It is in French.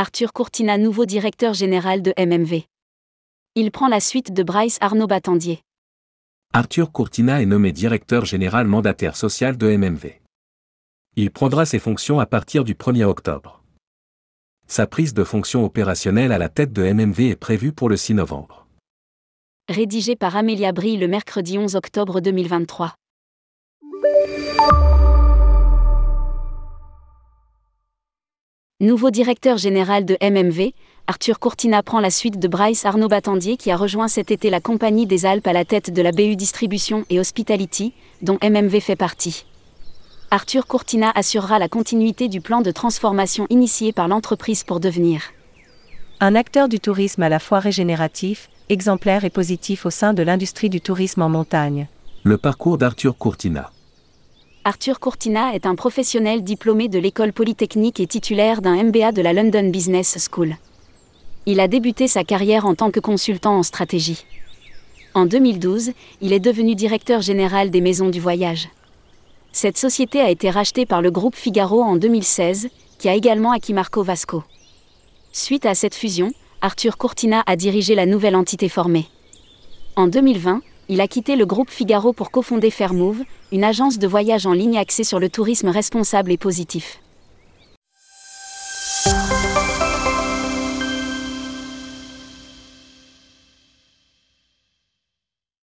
Arthur Courtina, nouveau directeur général de MMV. Il prend la suite de Bryce Arnaud Battendier. Arthur Courtina est nommé directeur général mandataire social de MMV. Il prendra ses fonctions à partir du 1er octobre. Sa prise de fonction opérationnelle à la tête de MMV est prévue pour le 6 novembre. Rédigé par Amélia Brie le mercredi 11 octobre 2023. Nouveau directeur général de MMV, Arthur Courtina prend la suite de Bryce Arnaud Battendier qui a rejoint cet été la Compagnie des Alpes à la tête de la BU Distribution et Hospitality, dont MMV fait partie. Arthur Courtina assurera la continuité du plan de transformation initié par l'entreprise pour devenir un acteur du tourisme à la fois régénératif, exemplaire et positif au sein de l'industrie du tourisme en montagne. Le parcours d'Arthur Courtina. Arthur Courtina est un professionnel diplômé de l'école polytechnique et titulaire d'un MBA de la London Business School. Il a débuté sa carrière en tant que consultant en stratégie. En 2012, il est devenu directeur général des Maisons du Voyage. Cette société a été rachetée par le groupe Figaro en 2016, qui a également acquis Marco Vasco. Suite à cette fusion, Arthur Courtina a dirigé la nouvelle entité formée. En 2020, il a quitté le groupe Figaro pour cofonder Fairmove, une agence de voyage en ligne axée sur le tourisme responsable et positif.